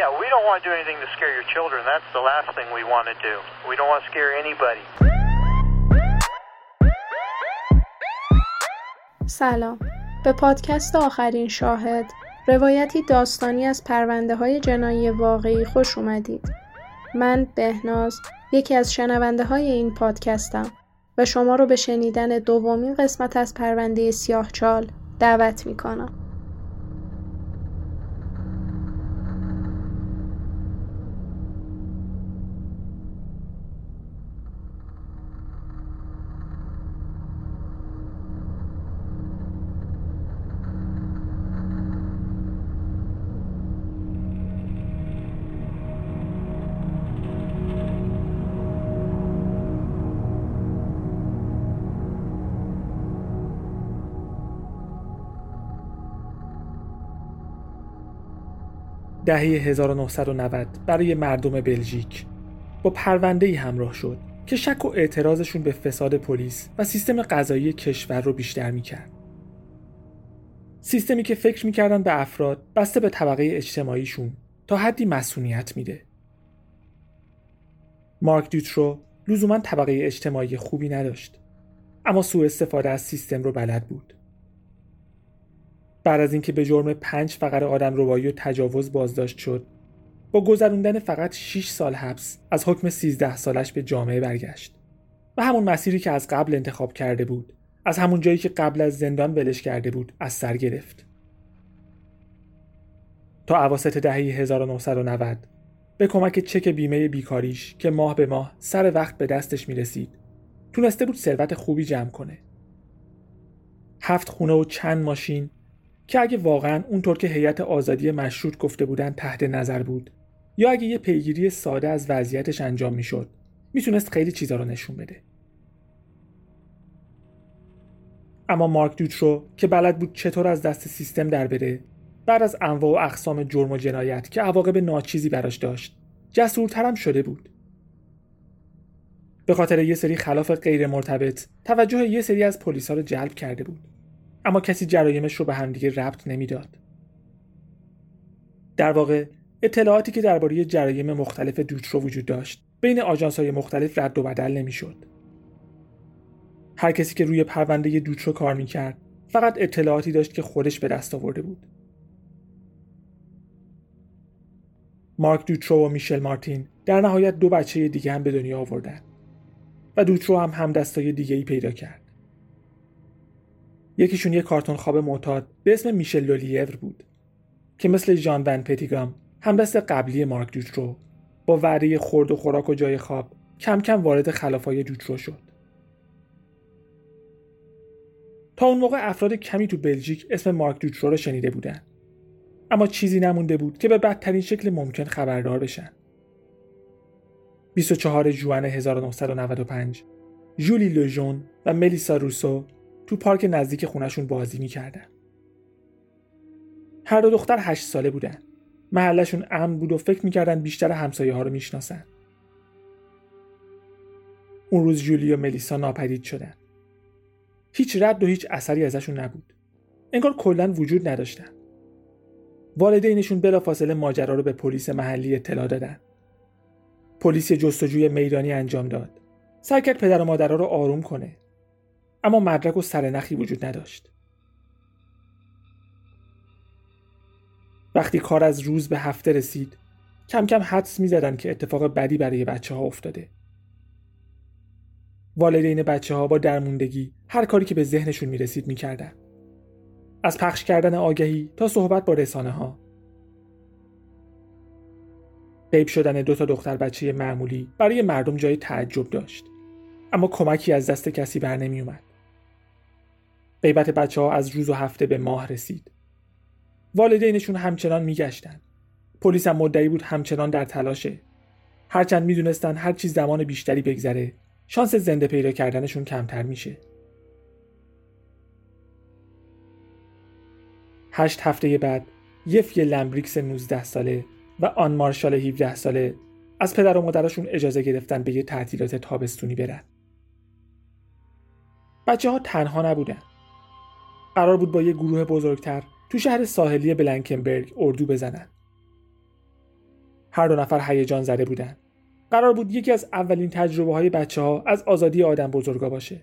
Yeah, we don't want to do anything to scare your children. That's the last thing we want to do. We don't want to scare anybody. سلام به پادکست آخرین شاهد روایتی داستانی از پرونده های جنایی واقعی خوش اومدید من بهناز یکی از شنونده های این پادکستم و شما رو به شنیدن دومین قسمت از پرونده سیاهچال دعوت می کنم. دهه 1990 برای مردم بلژیک با پرونده ای همراه شد که شک و اعتراضشون به فساد پلیس و سیستم قضایی کشور رو بیشتر می‌کرد. سیستمی که فکر می‌کردن به افراد بسته به طبقه اجتماعیشون تا حدی مسئولیت میده. مارک دوترو لزوما طبقه اجتماعی خوبی نداشت اما سوء استفاده از سیستم رو بلد بود. بعد از اینکه به جرم پنج فقر آدم روایی و تجاوز بازداشت شد با گذروندن فقط 6 سال حبس از حکم 13 سالش به جامعه برگشت و همون مسیری که از قبل انتخاب کرده بود از همون جایی که قبل از زندان ولش کرده بود از سر گرفت. تا عواسط دهه 1990 به کمک چک بیمه بیکاریش که ماه به ماه سر وقت به دستش می رسید تونسته بود ثروت خوبی جمع کنه. هفت خونه و چند ماشین که اگه واقعا اونطور که هیئت آزادی مشروط گفته بودن تحت نظر بود یا اگه یه پیگیری ساده از وضعیتش انجام می‌شد می‌تونست خیلی چیزا رو نشون بده. اما مارک دوترو که بلد بود چطور از دست سیستم در بره بعد از انواع و اقسام جرم و جنایت که عواقب ناچیزی براش داشت جسورترم شده بود. به خاطر یه سری خلاف غیر مرتبط توجه یه سری از پلیسا رو جلب کرده بود. اما کسی جرایمش رو به همدیگه ربط نمی‌داد. در واقع اطلاعاتی که درباره جرایم مختلف دوترو وجود داشت بین آژانس های مختلف رد و بدل نمی‌شد. هر کسی که روی پرونده دوترو کار می‌کرد فقط اطلاعاتی داشت که خودش به دست آورده بود. مارک دوترو و میشل مارتین در نهایت دو بچه دیگه هم به دنیا آوردن و دوترو هم همدستای دیگه ای پیدا کرد. یکیشون یه کارتون خواب معتاد به اسم میشل لولیور بود که مثل ژان ون پتیگام همدست قبلی مارک دوترو با وعده خورد و خوراک و جای خواب کم کم وارد خلافای دوترو شد. تا اون موقع افراد کمی تو بلژیک اسم مارک دوترو رو شنیده بودن. اما چیزی نمونده بود که به بدترین شکل ممکن خبردار بشن. 24 جوان 1995 جولی لوژون و ملیسا روسو تو پارک نزدیک خونشون بازی می‌کردن. هر دو دختر هشت ساله بودن. محلشون امن بود و فکر می‌کردن بیشتر همسایه ها رو می‌شناسن. اون روز جولی و ملیسا ناپدید شدن. هیچ رد و هیچ اثری ازشون نبود. انگار کلا وجود نداشتن. والدینشون بلافاصله ماجرا رو به پلیس محلی اطلاع دادن. پلیس جستجوی میدانی انجام داد. سعی کرد پدر و مادرها رو آروم کنه اما مدرک و سرنخی وجود نداشت. وقتی کار از روز به هفته رسید کم کم حدس می که اتفاق بدی برای بچه ها افتاده. والدین بچه ها با درموندگی هر کاری که به ذهنشون می رسید می کردن. از پخش کردن آگهی تا صحبت با رسانه ها. غیب شدن دو تا دختر بچه معمولی برای مردم جای تعجب داشت. اما کمکی از دست کسی بر نمی اومد. غیبت بچه ها از روز و هفته به ماه رسید. والدینشون همچنان میگشتن. پلیس هم مدعی بود همچنان در تلاشه. هرچند می‌دونستن هر چیز زمان بیشتری بگذره شانس زنده پیدا کردنشون کمتر میشه. هشت هفته بعد یفی لمبریکس 19 ساله و آن مارشال 17 ساله از پدر و مادرشون اجازه گرفتن به یه تعطیلات تابستونی برن. بچه ها تنها نبودن. قرار بود با یه گروه بزرگتر تو شهر ساحلی بلنکنبرگ اردو بزنن. هر دو نفر هیجان زده بودند. قرار بود یکی از اولین تجربه های بچه ها از آزادی آدم بزرگا باشه.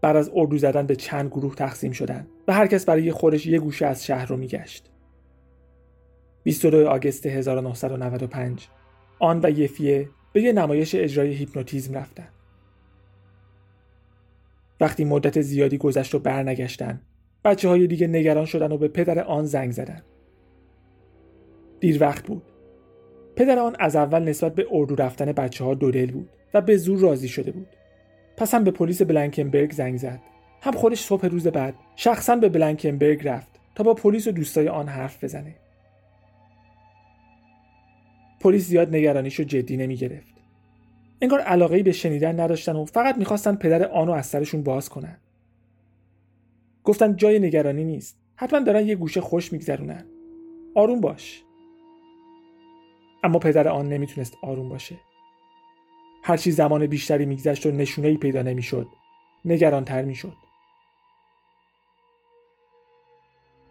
بعد از اردو زدن به چند گروه تقسیم شدن و هر کس برای خودش یه گوشه از شهر رو میگشت. 22 آگست 1995 آن و یفیه به یه نمایش اجرای هیپنوتیزم رفتن. وقتی مدت زیادی گذشت و برنگشتن بچه های دیگه نگران شدن و به پدر آن زنگ زدن. دیر وقت بود. پدر آن از اول نسبت به اردو رفتن بچه ها دو دل بود و به زور راضی شده بود. پس هم به پلیس بلنکنبرگ زنگ زد. هم خودش صبح روز بعد شخصا به بلنکنبرگ رفت تا با پلیس و دوستای آن حرف بزنه. پلیس زیاد نگرانیشو جدی نمی گرفت. انگار علاقه به شنیدن نداشتن و فقط می‌خواستن پدر آنو از سرشون باز کنن. گفتن جای نگرانی نیست. حتما دارن یه گوشه خوش میگذرونن. آروم باش. اما پدر آن نمی‌تونست آروم باشه. هرچی زمان بیشتری میگذشت و نشونه ای پیدا نمی‌شد. نگرانتر می‌شد.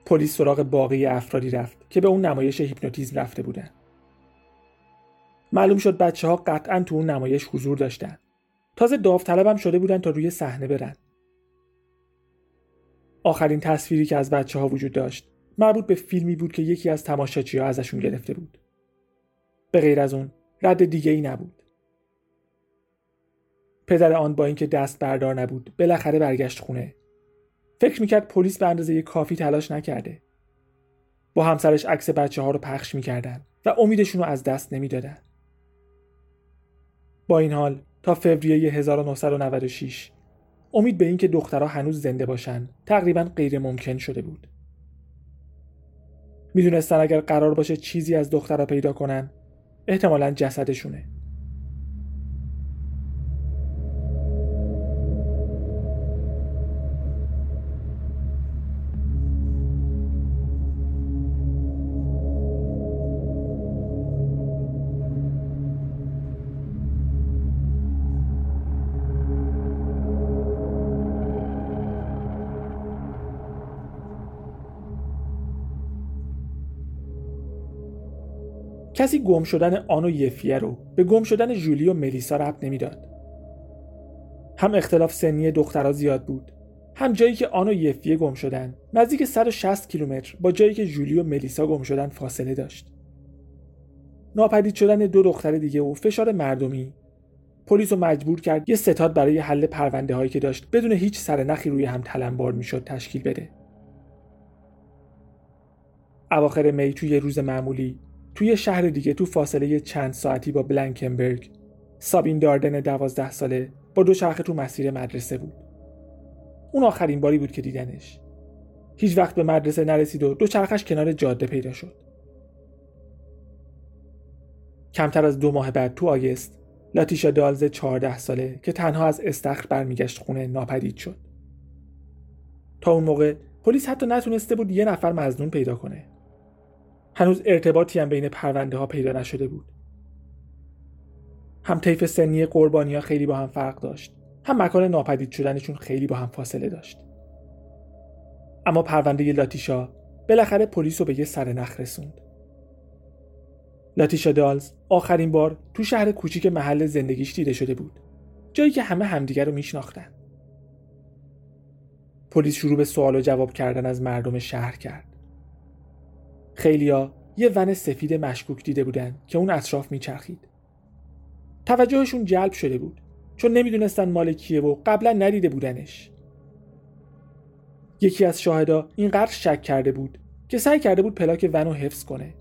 پلیس سراغ باقی افرادی رفت که به اون نمایش هیپنوتیزم رفته بودن. معلوم شد بچه ها قطعا تو اون نمایش حضور داشتن. تازه داوطلبم شده بودن تا روی صحنه برن. آخرین تصویری که از بچه ها وجود داشت مربوط به فیلمی بود که یکی از تماشاچی ها ازشون گرفته بود. به غیر از اون رد دیگه ای نبود. پدر آن با اینکه دست بردار نبود بالاخره برگشت خونه. فکر می‌کرد پلیس به اندازه کافی تلاش نکرده. با همسرش عکس بچه ها رو پخش می‌کردن و امیدشون رو از دست نمی‌دادن. با این حال تا فوریه 1996 امید به اینکه دخترها هنوز زنده باشن تقریبا غیر ممکن شده بود. می‌دونستن اگر قرار باشه چیزی از دخترها پیدا کنن احتمالا جسدشونه. کسی گم شدن آن یفیه رو به گم شدن جولی و ملیسا ربط نمی‌داد. هم اختلاف سنی دخترها زیاد بود هم جایی که آن یفیه گم شدن نزدیک 160 کیلومتر با جایی که جولی و ملیسا گم شدن فاصله داشت. ناپدید شدن دو دختر دیگه و فشار مردمی پلیس رو مجبور کرد یه ستاد برای حل پرونده هایی که داشت بدون هیچ سرنخی روی هم تلمبار می‌شد تشکیل بده. اواخر می توی روز معمولی توی شهر دیگه تو فاصله چند ساعتی با بلنکنبرگ سابین داردن دوازده ساله با دو چرخه تو مسیر مدرسه بود. اون آخرین باری بود که دیدنش. هیچ وقت به مدرسه نرسید و دو چرخش کنار جاده پیدا شد. کمتر از دو ماه بعد تو آگست لاتیشا دالز چهارده ساله که تنها از استخر برمیگشت خونه ناپدید شد. تا اون موقع پلیس حتی نتونسته بود یه نفر مزنون پیدا کنه. هنوز ارتباطی هم بین پرونده ها پیدا نشده بود. هم طیف سنی قربانی ها خیلی با هم فرق داشت هم مکان ناپدید شدنشون خیلی با هم فاصله داشت. اما پرونده لاتیشا بالاخره پلیس رو به یه سرنخ رسوند. لاتیشا دالز آخرین بار تو شهر کوچیک محل زندگیش دیده شده بود جایی که همه همدیگر رو میشناختن. پلیس شروع به سوال و جواب کردن از مردم شهر کرد. خیلیا یه ون سفید مشکوک دیده بودن که اون اطراف میچرخید. توجهشون جلب شده بود چون نمی‌دونستن مال کیه و قبلا ندیده بودنش. یکی از شاهدا اینقدر شک کرده بود که سعی کرده بود پلاک ون رو حفظ کنه.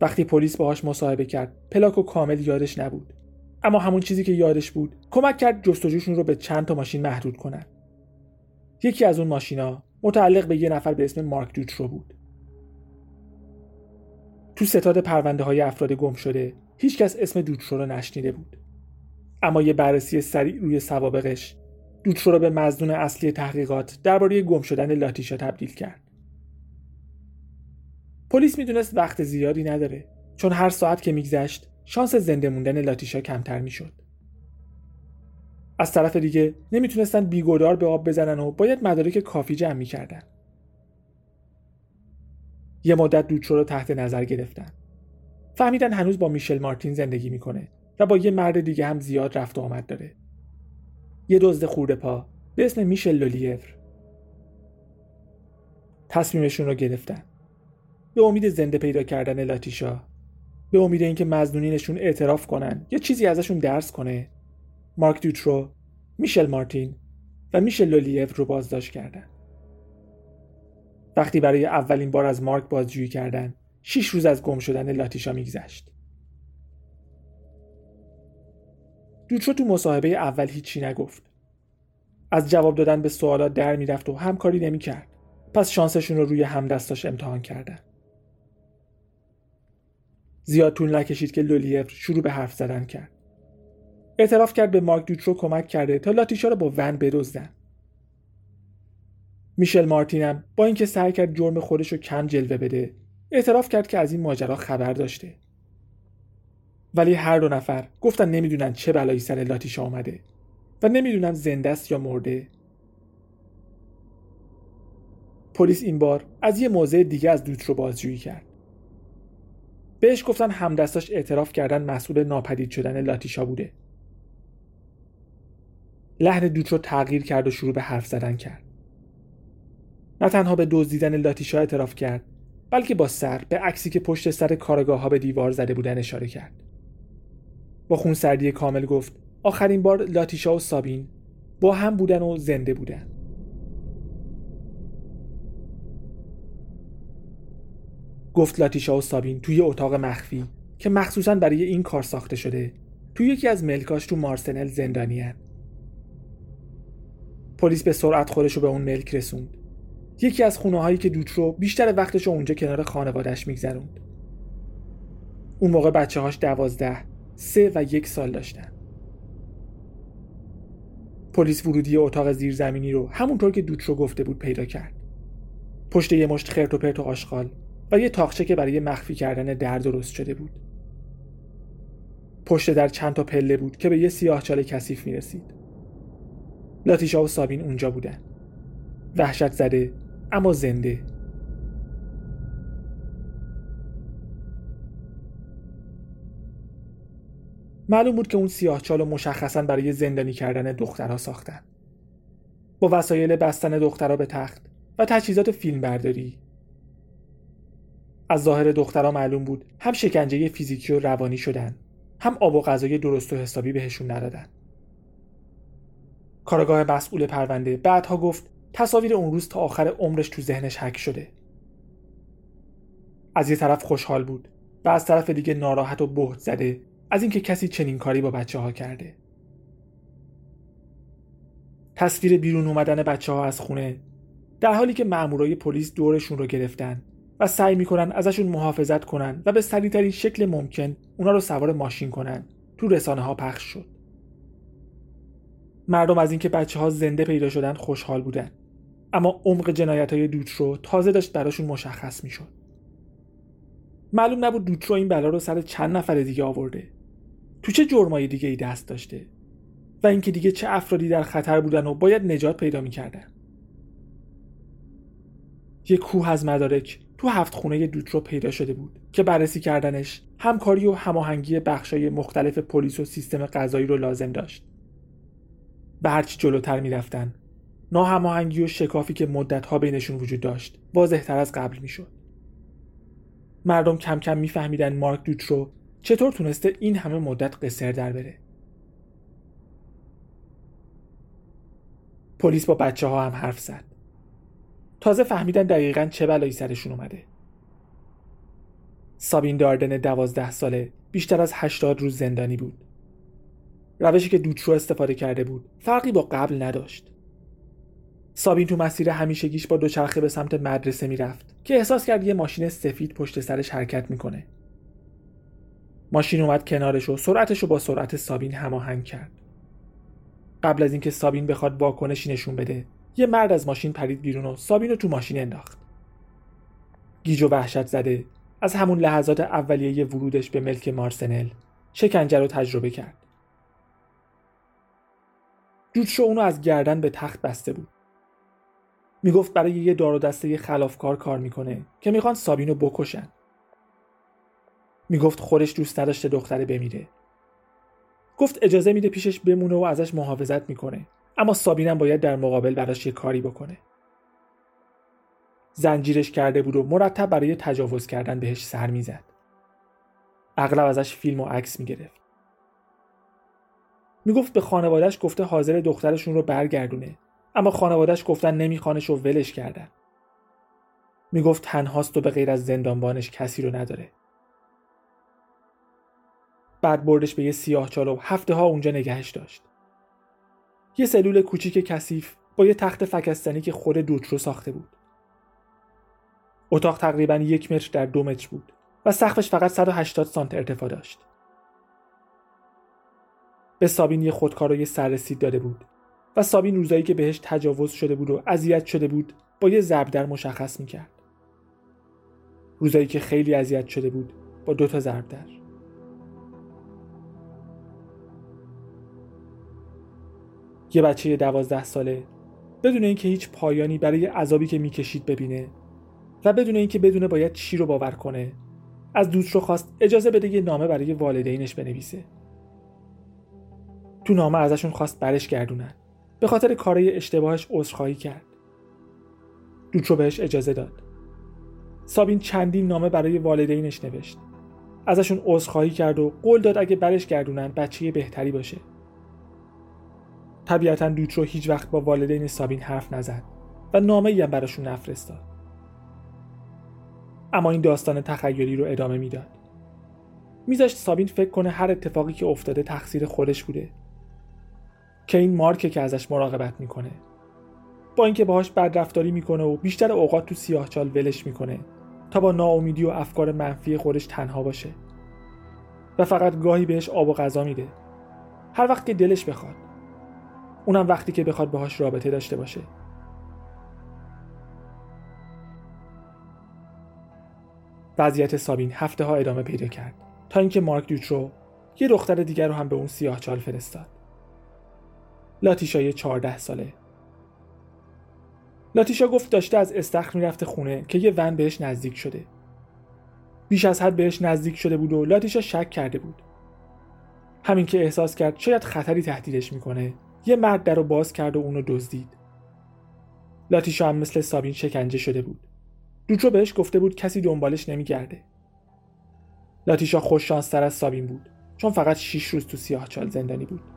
وقتی پلیس باهاش مصاحبه کرد پلاک و کامل یادش نبود اما همون چیزی که یادش بود کمک کرد جستجوشون رو به چند تا ماشین محدود کنن یکی از اون ماشینا متعلق به یه نفر به اسم مارک دوترو بود. تو ستاد پرونده های افراد گم شده هیچکس اسم دوترو رو نشنیده بود. اما یه بررسی سریع روی سوابقش دوترو رو به مزنون اصلی تحقیقات درباره گم شدن لاتیشا تبدیل کرد. پلیس می‌دونست وقت زیادی نداره چون هر ساعت که میگذشت شانس زنده موندن لاتیشا کمتر می‌شد. از طرف دیگه نمی‌تونستن بیگدار به آب بزنن و باید مدارک کافی جمع می‌کردن. یه مدت دوترو رو تحت نظر گرفتن. فهمیدن هنوز با میشل مارتین زندگی می‌کنه و با یه مرد دیگه هم زیاد رفت و آمد داره. یه دزد خورده پا به اسم میشل لولیور. تصمیمشون رو گرفتن. به امید زنده پیدا کردن لاتیشا. به امید اینکه مزنونینشون اعتراف کنن یا چیزی ازشون درس کنه. مارک دوترو میشل مارتین و میشل لولیو رو بازداشت کردن. وقتی برای اولین بار از مارک بازجویی کردن شیش روز از گم شدن لاتیشا میگذشت. دوترو تو مصاحبه اول هیچی نگفت. از جواب دادن به سوالات در می‌رفت و همکاری نمی‌کرد. پس شانسشون رو روی همدستاش امتحان کردن. زیاد طول نکشید که لولیف شروع به حرف زدن کرد. اعتراف کرد به مارک دوترو کمک کرده تا لاتیشا رو با ون بدزدن. میشل مارتینم با اینکه سعی کرد جرم خودش رو کم جلوه بده اعتراف کرد که از این ماجرا خبر داشته. ولی هر دو نفر گفتن نمی‌دونن چه بلایی سر لاتیشا آمده و نمی‌دونن زنده است یا مرده. پلیس این بار از یه موضع دیگه از دوترو بازجویی کرد. بهش گفتن همدستاش اعتراف کردن مسئول ناپدید شدن لاتیشا بوده. لحن دوترو تغییر کرد و شروع به حرف زدن کرد. نه تنها به دزدیدن لاتیشا اعتراف کرد بلکه با سر به عکسی که پشت سر کارگاه ها به دیوار زده بودن اشاره کرد. با خون سردی کامل گفت آخرین بار لاتیشا و سابین با هم بودن و زنده بودن. گفت لاتیشا و سابین توی اتاق مخفی که مخصوصا برای این کار ساخته شده توی یکی از ملکاش تو مارسنل زندانی هن. پلیس به سرعت خودش رو به اون ملک رسوند. یکی از خونه هایی که دوترو بیشتر وقتش اونجا کنار خانوادش میگذروند. اون موقع بچه هاش دوازده سه و یک سال داشتن. پلیس ورودی اتاق زیرزمینی رو همونطور که دوترو گفته بود پیدا کرد. پشت یه مشت خرت و پرت و آشغال و یه تاخچه که برای مخفی کردن در درست شده بود. پشت در چند تا پله بود که به یه سیاهچال کثیف می‌رسید. لاتیشا و سابین اونجا بودن. وحشت زده اما زنده. معلوم بود که اون سیاهچال و مشخصا برای زندانی کردن دخترها ساختن. با وسایل بستن دخترها به تخت و تجهیزات فیلم برداری از ظاهر دخترها معلوم بود هم شکنجه فیزیکی و روانی شدن هم آب و غذای درست و حسابی بهشون ندادن. کارگاه مسئول پرونده. بعدها گفت تصاویر اون روز تا آخر عمرش تو ذهنش حک شده. از یه طرف خوشحال بود و از طرف دیگه ناراحت و بهت زده. از اینکه کسی چنین کاری با بچه ها کرده. تصویر بیرون اومدن بچه ها از خونه. در حالی که مامورای پلیس دورشون رو گرفتن و سعی می‌کنن ازشون محافظت کنن و به سریعترین شکل ممکن اونا رو سوار ماشین کنن تو رسانه ها پخش شد. مردم از اینکه بچه ها زنده پیدا شدن خوشحال بودن. اما عمق جنایت های دوترو تازه داشت براشون مشخص می‌شد. معلوم نبود دوترو این بلا رو سر چند نفر دیگه آورده. تو چه جرمای دیگه ای دست داشته؟ و اینکه دیگه چه افرادی در خطر بودن و باید نجات پیدا می‌کردن. یک کوه از مدارک تو هفت خونه دوترو پیدا شده بود که بررسی کردنش همکاری و هماهنگی بخشای مختلف پلیس و سیستم قضایی رو لازم داشت. به هرچی جلوتر می‌رفتن. ناهماهنگی و شکافی که مدتها بینشون وجود داشت واضحتر از قبل می‌شد. مردم کم کم میفهمیدن مارک دوترو چطور تونسته این همه مدت قصر در بره. پلیس با بچه ها هم حرف زد. تازه فهمیدن دقیقا چه بلایی سرشون اومده. سابین داردن دوازده ساله بیشتر از هشتاد روز زندانی بود. روشی که دوترو استفاده کرده بود. فرقی با قبل نداشت. سابین تو مسیر همیشگیش با دوچرخه به سمت مدرسه می‌رفت که احساس کرد یه ماشین سفید پشت سرش حرکت می‌کنه. ماشین اومد کنارش و سرعتش رو با سرعت سابین هماهنگ کرد. قبل از اینکه سابین بخواد واکنشی نشون بده یه مرد از ماشین پرید بیرون و سابین رو تو ماشین انداخت. گیج و وحشت زده از همون لحظات اولیه ورودش به ملک مارسنل شکنجه رو تجربه کرد. جوتشو اونو از گردن به تخت بسته بود. می‌گفت برای یه دار و دسته خلافکار کار می‌کنه که می‌خوان سابینو بکشن. می‌گفت خودش دوست نداشته دختره بمیره. گفت اجازه میده پیشش بمونه و ازش محافظت می‌کنه. اما سابینم باید در مقابل براش یه کاری بکنه. زنجیرش کرده بود و مرتب برای تجاوز کردن بهش سر می‌زد. اغلب ازش فیلم و عکس می‌گرفت. می‌گفت به خانوادهش گفته حاضر دخترشون رو برگردونه. اما خانوادهش گفتن نمیخوانش و ولش کردن. می‌گفت تنهاست و به غیر از زندانبانش کسی رو نداره. بعد بردش به یه سیاه چال و هفته ها اونجا نگهش داشت. یه سلول کوچیک کثیف با یه تخت فکستنی که خود دوترو ساخته بود. اتاق تقریبا یک متر در دو متر بود و سقفش فقط 180 سانت ارتفاع داشت. به سابین یه خودکار و یه سررسید داده بود و سابین روزایی که بهش تجاوز شده بود و اذیت شده بود با یه ضرب در مشخص می‌کرد. روزایی که خیلی اذیت شده بود با دو تا ضرب در. یه بچه دوازده ساله بدون اینکه هیچ پایانی برای عذابی که می‌کشید ببینه و بدون اینکه بدونه باید چی رو باور کنه از دوست رو خواست اجازه بده یه نامه برای والدینش بنویسه. تو نامه ازشون خواست برش گردونن. به خاطر کارای اشتباهش عذرخواهی کرد. دوترو بهش اجازه داد. سابین چندین نامه برای والدینش نوشت. ازشون عذرخواهی کرد و قول داد اگه برش گردونن بچه بهتری باشه. طبیعتا دوترو هیچ وقت با والدین سابین حرف نزد و نامه ای هم براشون نفرستاد. اما این داستان تخیلی رو ادامه می‌داد. میذاشت سابین فکر کنه هر اتفاقی که افتاده تقصیر خودش بوده. که این مارکه که ازش مراقبت می‌کنه. با اینکه باهاش بدرفتاری می‌کنه و بیشتر اوقات تو سیاهچال ولش می‌کنه تا با ناامیدی و افکار منفی خودش تنها باشه. و فقط گاهی بهش آب و غذا میده. هر وقت که دلش بخواد. اونم وقتی که بخواد باهاش رابطه داشته باشه. وضعیت سابین هفته ها ادامه پیدا کرد تا اینکه مارک دوترو یه دختر دیگر رو هم به اون سیاه چال فرستاد. لاتیشا 14 ساله. لاتیشا گفت داشته از استخر می‌رفته خونه که یه ون بهش نزدیک شده. بیش از حد بهش نزدیک شده بود و لاتیشا شک کرده بود. همین که احساس کرد شاید خطری تهدیدش می‌کنه یه مرد در رو باز کرد و اونو دزدید. لاتیشا هم مثل سابین شکنجه شده بود. دوترو بهش گفته بود کسی دنبالش نمیگرده. لاتیشا خوش تر از سابین بود چون فقط 6 روز تو سیاه چال زندانی بود.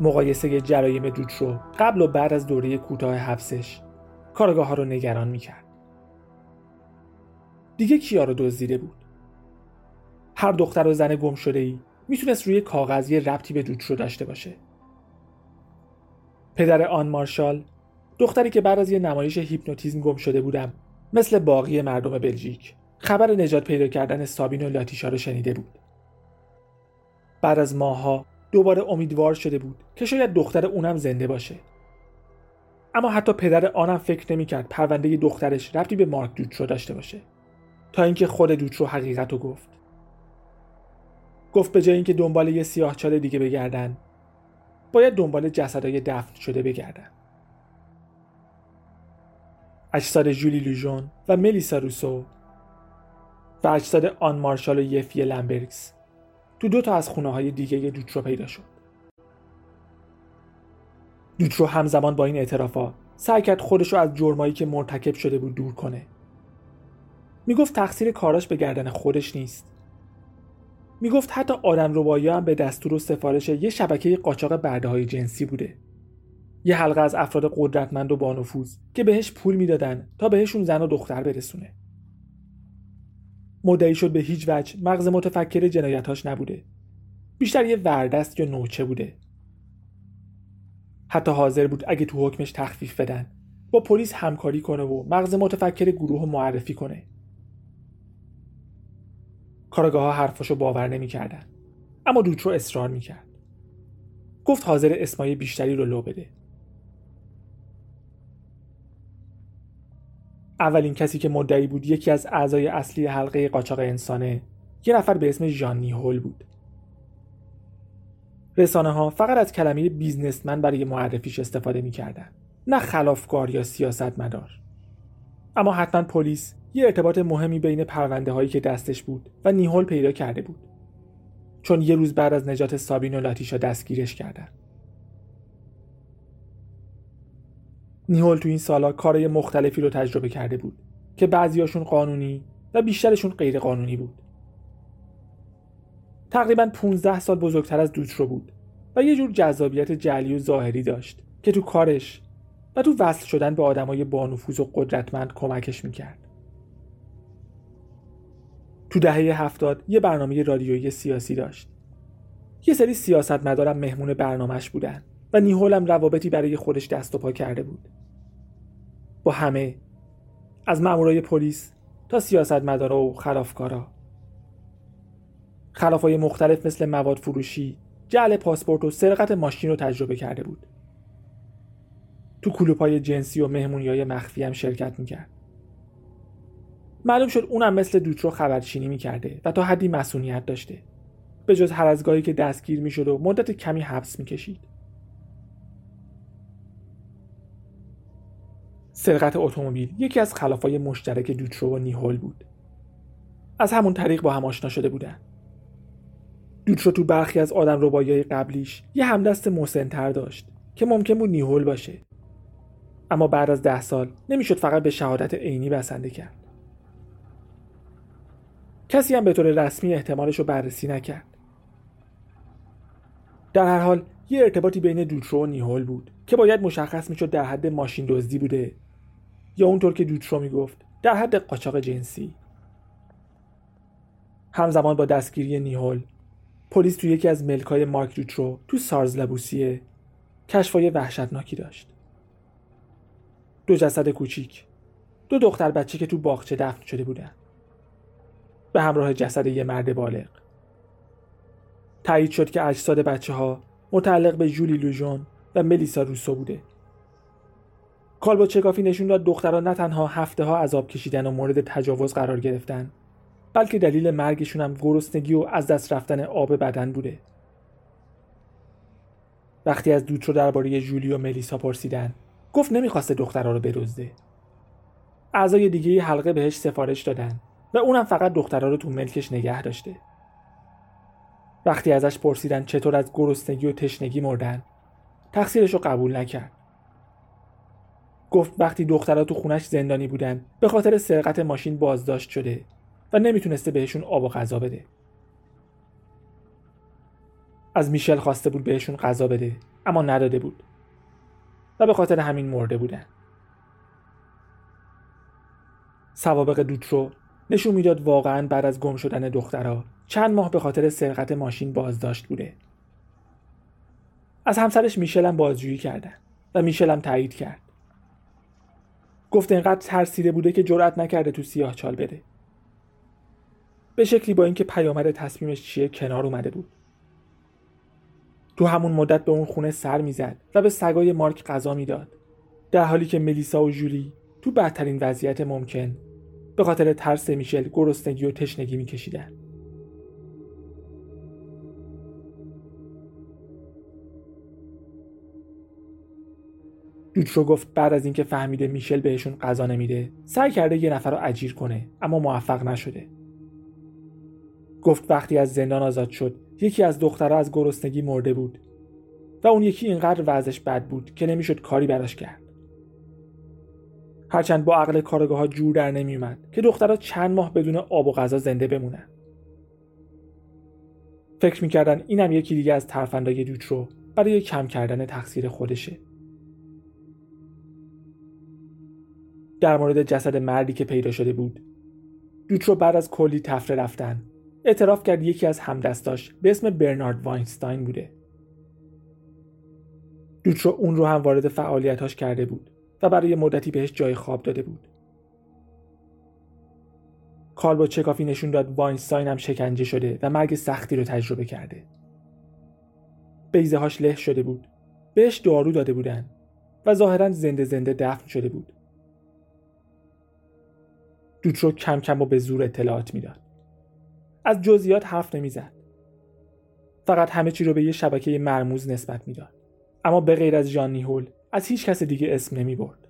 مقایسه جرایم دوترو قبل و بعد از دوره کوتاه حبسش کارگاه ها رو نگران می‌کرد. دیگه کیا رو دزدیده بود؟ هر دختر و زن گم شده ای می‌تونست روی کاغذ یه ربطی به دوترو داشته باشه. پدر آن مارشال دختری که بعد از یه نمایش هیپنوتیزم گم شده بودم مثل باقی مردم بلژیک خبر نجات پیدا کردن سابین و لاتیشا رو شنیده بود. بعد از ماهها دوباره امیدوار شده بود که شاید دختر اونم زنده باشه. اما حتی پدر آنم فکر نمی‌کرد پرونده دخترش ربطی به مارک دوترو داشته باشه تا اینکه خود دوترو حقیقت رو گفت. گفت به جای اینکه دنبال یه سیاه چال دیگه بگردن باید دنبال جسدهای دفن شده بگردن. اجساد جولی لوژون و ملیسا روسو و اجساد آن مارشال و یفی لمبرگس تو دو تا از خونه های دیگه دوترو پیدا شد. دوترو همزمان با این اعترافا سعی کرد خودش رو از جرمایی که مرتکب شده بود دور کنه. می‌گفت تقصیر کاراش به گردن خودش نیست. می‌گفت حتی آدم روبایی هم به دستور و سفارش یه شبکه قاچاق برده های جنسی بوده. یه حلقه از افراد قدرتمند و بانفوذ که بهش پول می‌دادن تا بهشون زن و دختر برسونه. مدعی شد به هیچ وجه مغز متفکر جنایتاش نبوده. بیشتر یه وردست یا نوچه بوده. حتی حاضر بود اگه تو حکمش تخفیف بدن. با پلیس همکاری کنه و مغز متفکر گروه معرفی کنه. کارگاه ها حرفاشو باور نمی‌کردن. اما دوترو اصرار می‌کرد. گفت حاضر اسمای بیشتری رو لو بده. اولین کسی که مدعی بود یکی از اعضای اصلی حلقه قاچاق انسانه. یه نفر به اسم ژان هول بود. رسانه ها فقط از کلمه بیزنسمن برای معرفیش استفاده می‌کردن. نه خلافکار یا سیاست مدار اما حتما پلیس یه ارتباط مهمی بین پرونده هایی که دستش بود و نیهول پیدا کرده بود. چون یه روز بعد از نجات سابین و لاتیشا دستگیرش کردن. نیهول تو این سالا کارهای مختلفی رو تجربه کرده بود که بعضیاشون قانونی و بیشترشون غیر قانونی بود تقریبا 15 سال بزرگتر از دوترو بود و یه جور جذابیت جلی و ظاهری داشت که تو کارش و تو وصل شدن به آدمای بانفوذ و قدرتمند کمکش می‌کرد. تو دهه هفتاد یه برنامه رادیویی سیاسی داشت. یه سری سیاست مدارم مهمون برنامهش بودن و نیهولم روابطی برای خودش دست و پا کرده بود. با همه از مامورای پلیس تا سیاستمدارا و خلافکارا خلافای مختلف مثل مواد فروشی، جعل پاسپورت و سرقت ماشین رو تجربه کرده بود. تو کلوپای جنسی و مهمونی مخفی هم شرکت می‌کرد. معلوم شد اونم مثل دوترو خبرچینی می‌کرده و تا حدی مسئولیت داشته. به جز هر از گاهی که دستگیر می‌شد و مدت کمی حبس می‌کشید. سرقت اتومبیل یکی از خلافای مشترک دوترو و نیهول بود. از همون طریق با هم آشنا شده بودن. دوترو تو برخی از آدم ربایی قبلیش یه همدست مسنتر داشت که ممکن بود نیهول باشه. اما بعد از ده سال نمی‌شد فقط به شهادت عینی بسنده کرد. کسی هم به طور رسمی احتمالش رو بررسی نکرد. در هر حال یه ارتباطی بین دوترو و نیهول بود که باید مشخص می‌شد در حد ماشین دزدی بوده یا اونطور که دوترو می‌گفت در حد قاچاق جنسی. همزمان با دستگیری نیهول پلیس تو یکی از ملکای مارک دوترو تو سارز لبوسیه کشفای وحشتناکی داشت. دو جسد کوچیک دو دختر بچه که تو باغچه دفن شده بودن. به همراه جسد یه مرد بالغ. تایید شد که اجساد بچه ها متعلق به جولی لوژون و ملیسا روسو بوده. کالبا چکافی نشون داد دختران نه تنها هفته ها عذاب کشیدن و مورد تجاوز قرار گرفتن بلکه دلیل مرگشون هم گرسنگی و از دست رفتن آب بدن بوده. وقتی از دوترو درباره جولی و ملیسا پرسیدن گفت نمی‌خواسته دخترها رو بدزده. اعضای دیگه حلقه بهش سفارش دادن و اونم فقط دخترها رو تو ملکش نگه داشته. وقتی ازش پرسیدن چطور از گرسنگی و تشنگی مردن تقصیرش رو قبول نکرد. گفت وقتی دخترها تو خونش زندانی بودن به خاطر سرقت ماشین بازداشت شده و نمی‌تونسته بهشون آب و غذا بده. از میشل خواسته بود بهشون غذا بده اما نداده بود و به خاطر همین مرده بودن. سوابق دوترو نشون می‌داد واقعا بعد از گم شدن دخترها چند ماه به خاطر سرقت ماشین بازداشت بوده. از همسرش میشل هم بازجویی کردن و میشل هم تایید کرد. گفت اینقدر ترسیده بوده که جرأت نکرده تو سیاه چال بده. به شکلی با اینکه پیامد تصمیمش چیه کنار اومده بود. تو همون مدت به اون خونه سر می‌زد و به سگای مارک غذا می‌داد. در حالی که ملیسا و جولی تو بدترین وضعیت ممکن به خاطر ترس میشل گرسنگی و تشنگی میکشیدن. دوترو گفت بعد از اینکه فهمیده میشل بهشون غذا نمیده سعی کرده یه نفر رو اجیر کنه اما موفق نشده. گفت وقتی از زندان آزاد شد یکی از دخترها از گرسنگی مرده بود و اون یکی اینقدر وضعش بد بود که نمی‌شد کاری براش کرد. هرچند با عقل کارگاه ها جور در نمیومد که دخترها چند ماه بدون آب و غذا زنده بمونن. فکر می‌کردن اینم یکی دیگه از ترفندای دوترو برای کم کردن تقصیر خودشه. در مورد جسد مردی که پیدا شده بود. دوترو بعد از کلی تفره رفتن. اعتراف کرد یکی از همدستاش به اسم برنارد واینستاین بوده. دوترو اون رو هم وارد فعالیتاش کرده بود و برای مدتی بهش جای خواب داده بود. کال با چکافی نشون داد واینستاین هم شکنجه شده و مرگ سختی رو تجربه کرده. بیزه هاش له شده بود. بهش دارو داده بودن و ظاهرا زنده زنده دفن شده بود. دوترو کم کم و به زور اطلاعات می‌داد از جزئیات حرف نمی‌زد فقط همه چی رو به یه شبکه مرموز نسبت می‌داد اما به غیر از ژان نیهول از هیچ کس دیگه اسم نمی برد.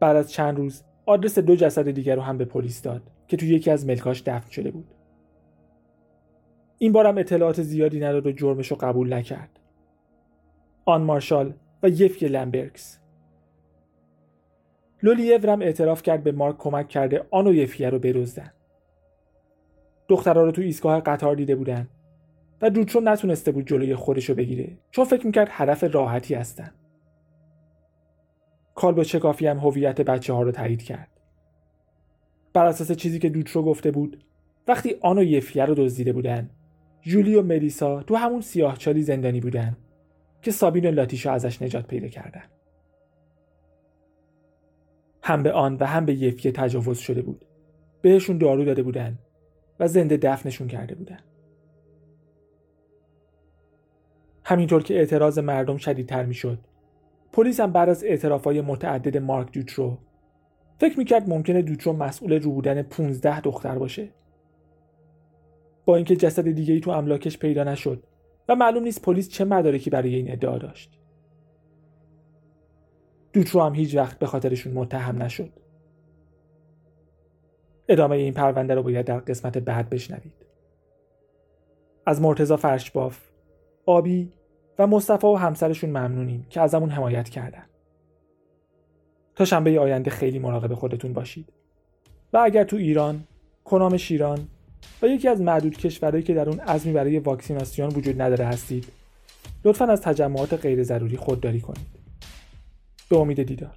بعد از چند روز آدرس دو جسد دیگر رو هم به پلیس داد که توی یکی از ملکاش دفن شده بود. این بارم اطلاعات زیادی نداد و جرمش رو قبول نکرد. آن مارشال و یفی لمبرکس. لولیو هم اعتراف کرد به مارک کمک کرده آن و یفیه رو برزدن. دخترها رو تو ایستگاه قطار دیده بودن و دوترو نتونسته بود جلوی خودشو بگیره چون فکر می‌کرد هدف راحتی هستن. کالبو چکافی هم هویت بچه ها رو تایید کرد. بر اساس چیزی که دوترو گفته بود وقتی آن و یفیه رو دزدیده بودن جولی و ملیسا تو همون سیاهچالی زندانی بودن که سابین و لاتیشا ازش نجات پیدا کردن. هم به آن و هم به یفیه تجاوز شده بود. بهشون دارو داده بودن و زنده دفنشون کرده بودن. همینطور که اعتراض مردم شدیدتر می‌شد پلیس هم بعد از اعترافهای متعدد مارک دوترو فکر می‌کرد ممکنه دوترو مسئول رو بودن 15 دختر باشه. با اینکه جسد دیگه ای تو املاکش پیدا نشد و معلوم نیست پلیس چه مدارکی برای این ادعا داشت. دوترو هم هیچ وقت به خاطرشون متهم نشد ادامه این پرونده رو باید در قسمت بعد بشنوید از مرتزا فرشباف آبی و مصطفی و همسرشون ممنونیم که ازمون حمایت کردن. تا شنبه آینده خیلی مراقب خودتون باشید. و اگر تو ایران، کنام شیران و یکی از معدود کشورهایی که در اون عزمی برای واکسیناسیون وجود نداره هستید، لطفا از تجمعات غیر ضروری خودداری کنید. به امید دیدار.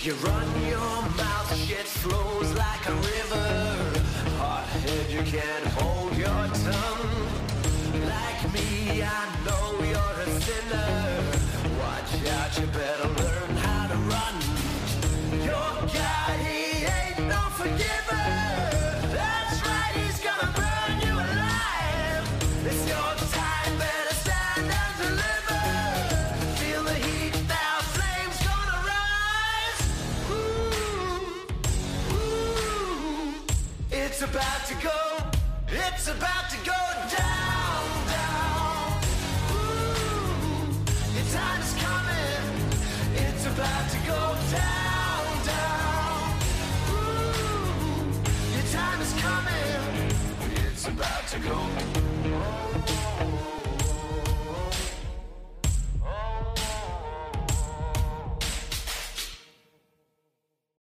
about to go, it's about to go down.